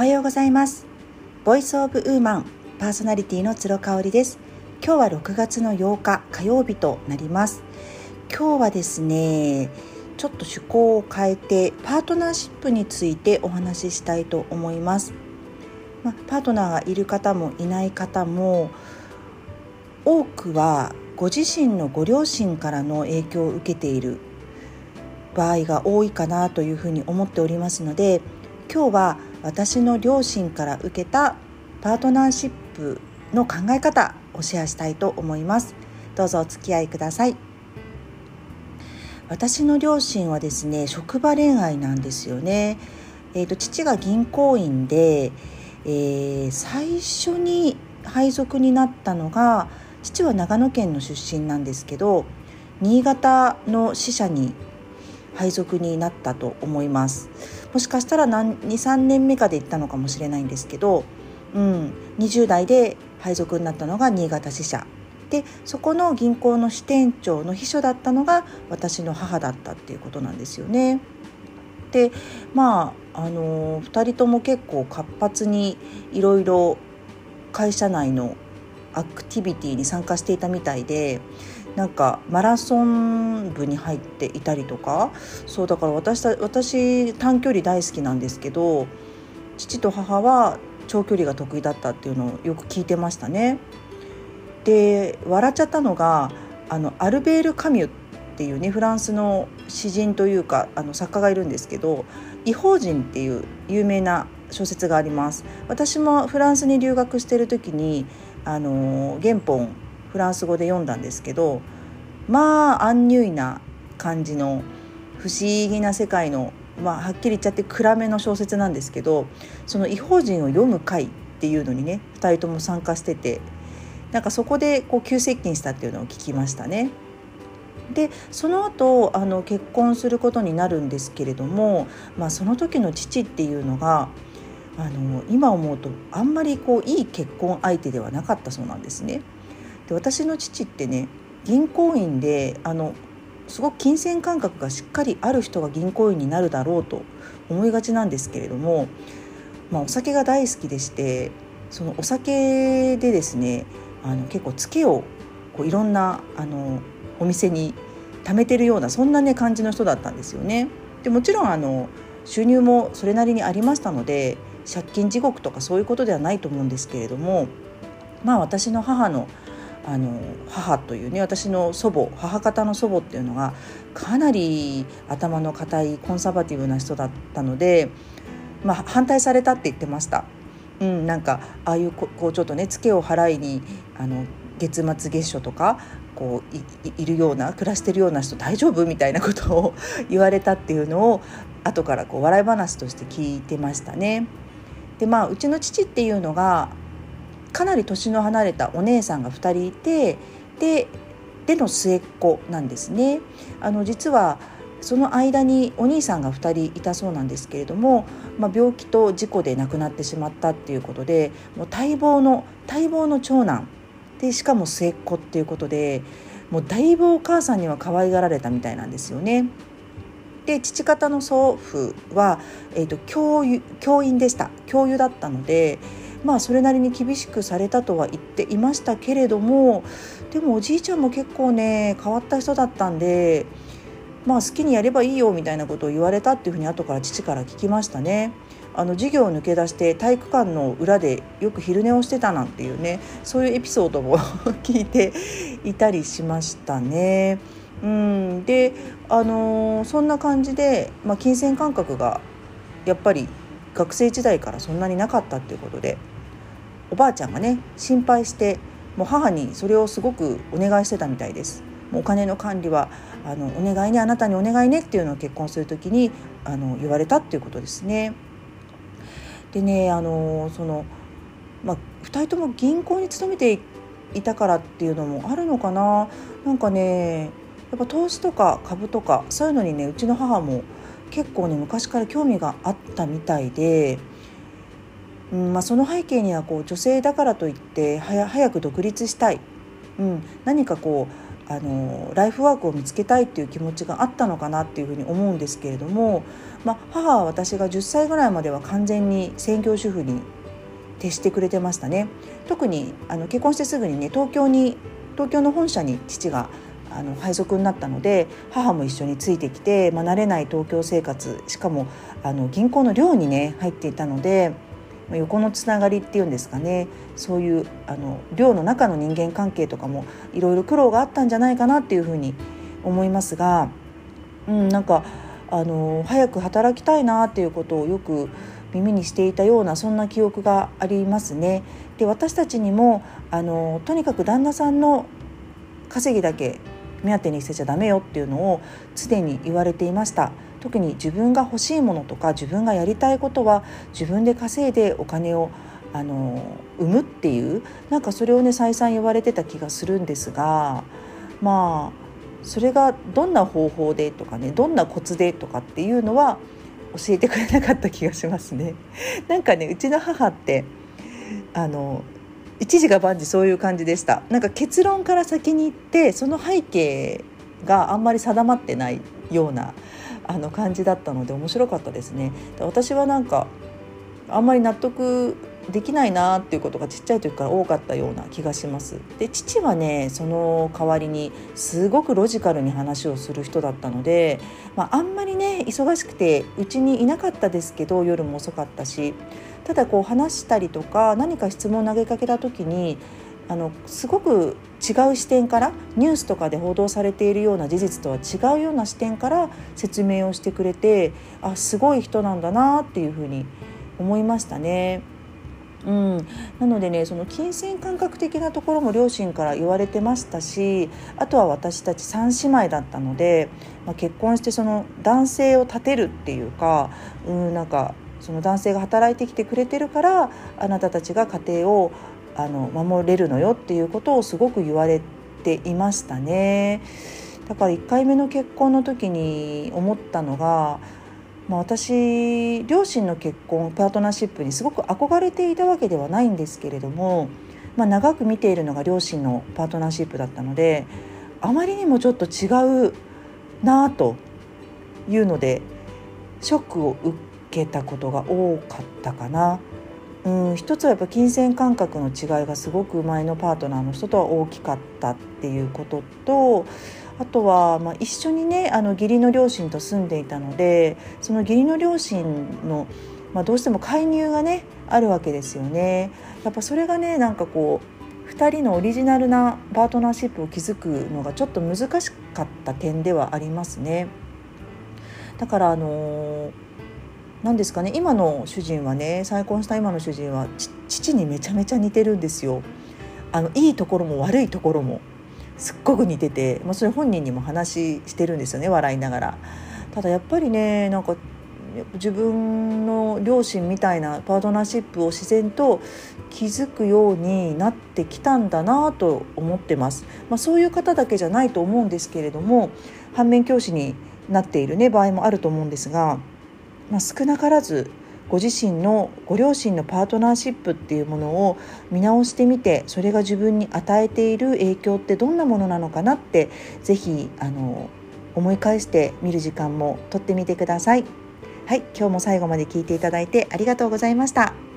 おはようございます。ボイスオブウーマンパーソナリティの鶴香織です。今日は6月の8日火曜日となります。今日はですねちょっと趣向を変えてパートナーシップについてお話ししたいと思います。まパートナーがいる方もいない方も多くはご自身のご両親からの影響を受けている場合が多いかなというふうに思っておりますので今日は私の両親から受けたパートナーシップの考え方をシェアしたいと思います。どうぞお付き合いください。私の両親はですね職場恋愛なんですよね。えーと、父が銀行員で、えー、最初に配属になったのが父は長野県の出身なんですけど新潟の支社に配属になったと思いますもしかしたら23年目かで行ったのかもしれないんですけど、うん、20代で配属になったのが新潟支社でそこの銀行の支店長の秘書だったのが私の母だったっていうことなんですよね。でまああの2人とも結構活発にいろいろ会社内のアクティビティに参加していたみたいでなんかマラソン部に入っていたりとかそうだから私私短距離大好きなんですけど父と母は長距離が得意だったっていうのをよく聞いてましたね。で笑っちゃったのがあのアルベール・カミュっていうねフランスの詩人というかあの作家がいるんですけど「異邦人」っていう有名な小説があります私もフランスに留学してる時にあの原本フランス語で読んだんですけどまあアンニュイな感じの不思議な世界の、まあ、はっきり言っちゃって暗めの小説なんですけどその「異邦人」を読む会っていうのにね2人とも参加しててなんかそこでこう急接近したっていうのを聞きましたね。でその後あの結婚することになるんですけれども、まあ、その時の父っていうのがあの今思うとあんまりこういい結婚相手ではなかったそうなんですね。で私の父ってね銀行員であのすごく金銭感覚がしっかりある人が銀行員になるだろうと思いがちなんですけれども、まあ、お酒が大好きでしてそのお酒でですねあの結構ツケをこういろんなあのお店に貯めてるようなそんなね感じの人だったんですよね。でもちろんあの収入もそれなりにありましたので借金地獄とかそういうことではないと思うんですけれどもまあ私の母のあの母というね私の祖母母方の祖母っていうのがかなり頭の固いコンサバティブな人だったので、まあ、反対されたって言ってました。うん、なんかああいうこうちょっとねツケを払いにあの月末月初とかこういるような暮らしてるような人大丈夫？みたいなことを 言われたっていうのを後からこう笑い話として聞いてましたね。でまあうちの父っていうのがかなり年の離れたお姉さんが2人いてででの末っ子なんですね。あの実はその間にお兄さんが2人いたそうなんですけれども、まあ、病気と事故で亡くなってしまったっていうことでもう待望の待望の長男でしかも末っ子っていうことでもうだいぶお母さんには可愛がられたみたいなんですよね。で父方の祖父は、えーと、教教員でした教諭だったのでまあそれなりに厳しくされたとは言っていましたけれどもでもおじいちゃんも結構ね変わった人だったんでまあ好きにやればいいよみたいなことを言われたっていうふうに後から父から聞きましたね。あの授業を抜け出して体育館の裏でよく昼寝をしてたなんていうねそういうエピソードも 聞いていたりしましたね。うん、で、あのー、そんな感じで、まあ、金銭感覚がやっぱり学生時代からそんなになかったっていうことでおばあちゃんがね心配してもう母にそれをすごくお願いしてたみたいです。もうお金の管理はあのお願いねあなたにお願いねっていうのを結婚する時にあの言われたっていうことですね。でねあのその、まあ、2人とも銀行に勤めていたからっていうのもあるのかななんかねやっぱ投資とか株とかそういうのにねうちの母も結構ね昔から興味があったみたいで、うんまあ、その背景にはこう女性だからといって早く独立したい、うん、何かこうあのライフワークを見つけたいっていう気持ちがあったのかなっていうふうに思うんですけれども、まあ、母は私が10歳ぐらいまでは完全に専業主婦に徹してくれてましたね。特にあの結婚してすぐにね東京に東京の本社に父があの配属になったので母も一緒についてきて、まあ、慣れない東京生活しかもあの銀行の寮にね入っていたので横のつながりっていうんですかねそういうあの寮の中の人間関係とかもいろいろ苦労があったんじゃないかなっていうふうに思いますが、うん、なんかあの早く働きたいなっていうことをよく耳にしていたようなそんな記憶がありますね。で私たちにもあのとにかく旦那さんの稼ぎだけ目当てに捨てちゃダメよっていうのを常に言われていました。特に自分が欲しいものとか自分がやりたいことは自分で稼いでお金をあの生むっていうなんかそれをね再三言われてた気がするんですがまあそれがどんな方法でとかねどんなコツでとかっていうのは教えてくれなかった気がしますね。なんかねうちの母ってあの一時が万事そういう感じでしたなんか結論から先に行ってその背景があんまり定まってないようなあの感じだったので面白かったですね。私はなんかあんまり納得できないなっていうことがちっちゃい時から多かったような気がします。で父はねその代わりにすごくロジカルに話をする人だったので、まあ、あんまりね忙しくてうちにいなかったですけど夜も遅かったしただこう話したりとか何か質問を投げかけた時にあのすごく違う視点からニュースとかで報道されているような事実とは違うような視点から説明をしてくれてあすごい人なんだなっていうふうに思いましたね。うん、なのでねその金銭感覚的なところも両親から言われてましたしあとは私たち3姉妹だったので、まあ、結婚してその男性を立てるっていうかうんなんかその男性が働いてきてくれてるからあなたたちが家庭をあの守れるのよっていうことをすごく言われていましたね。だから1回目の結婚の時に思ったのが、まあ、私両親の結婚パートナーシップにすごく憧れていたわけではないんですけれども、まあ、長く見ているのが両親のパートナーシップだったのであまりにもちょっと違うなあというのでショックを受けたことが多かったかな。うん一つはやっぱ金銭感覚の違いがすごく前のパートナーの人とは大きかったっていうこととあとは、まあ、一緒にねあの義理の両親と住んでいたのでその義理の両親の、まあ、どうしても介入がねあるわけですよね。やっぱそれがねなんかこう2人のオリジナルなパートナーシップを築くのがちょっと難しかった点ではありますね。だからあのー何ですかね今の主人はね再婚した今の主人は父にめちゃめちゃ似てるんですよ。あのいいところも悪いところもすっごく似てて、まあ、それ本人にも話してるんですよね笑いながら。ただやっぱりねなんか自分の両親みたいなパートナーシップを自然と築くようになってきたんだなと思ってます、まあ、そういう方だけじゃないと思うんですけれども反面教師になっている、ね、場合もあると思うんですがまあ、少なからずご自身のご両親のパートナーシップっていうものを見直してみてそれが自分に与えている影響ってどんなものなのかなって是非あの思い返してみる時間もとってみてください。はい、今日も最後まで聞いていただいてありがとうございました。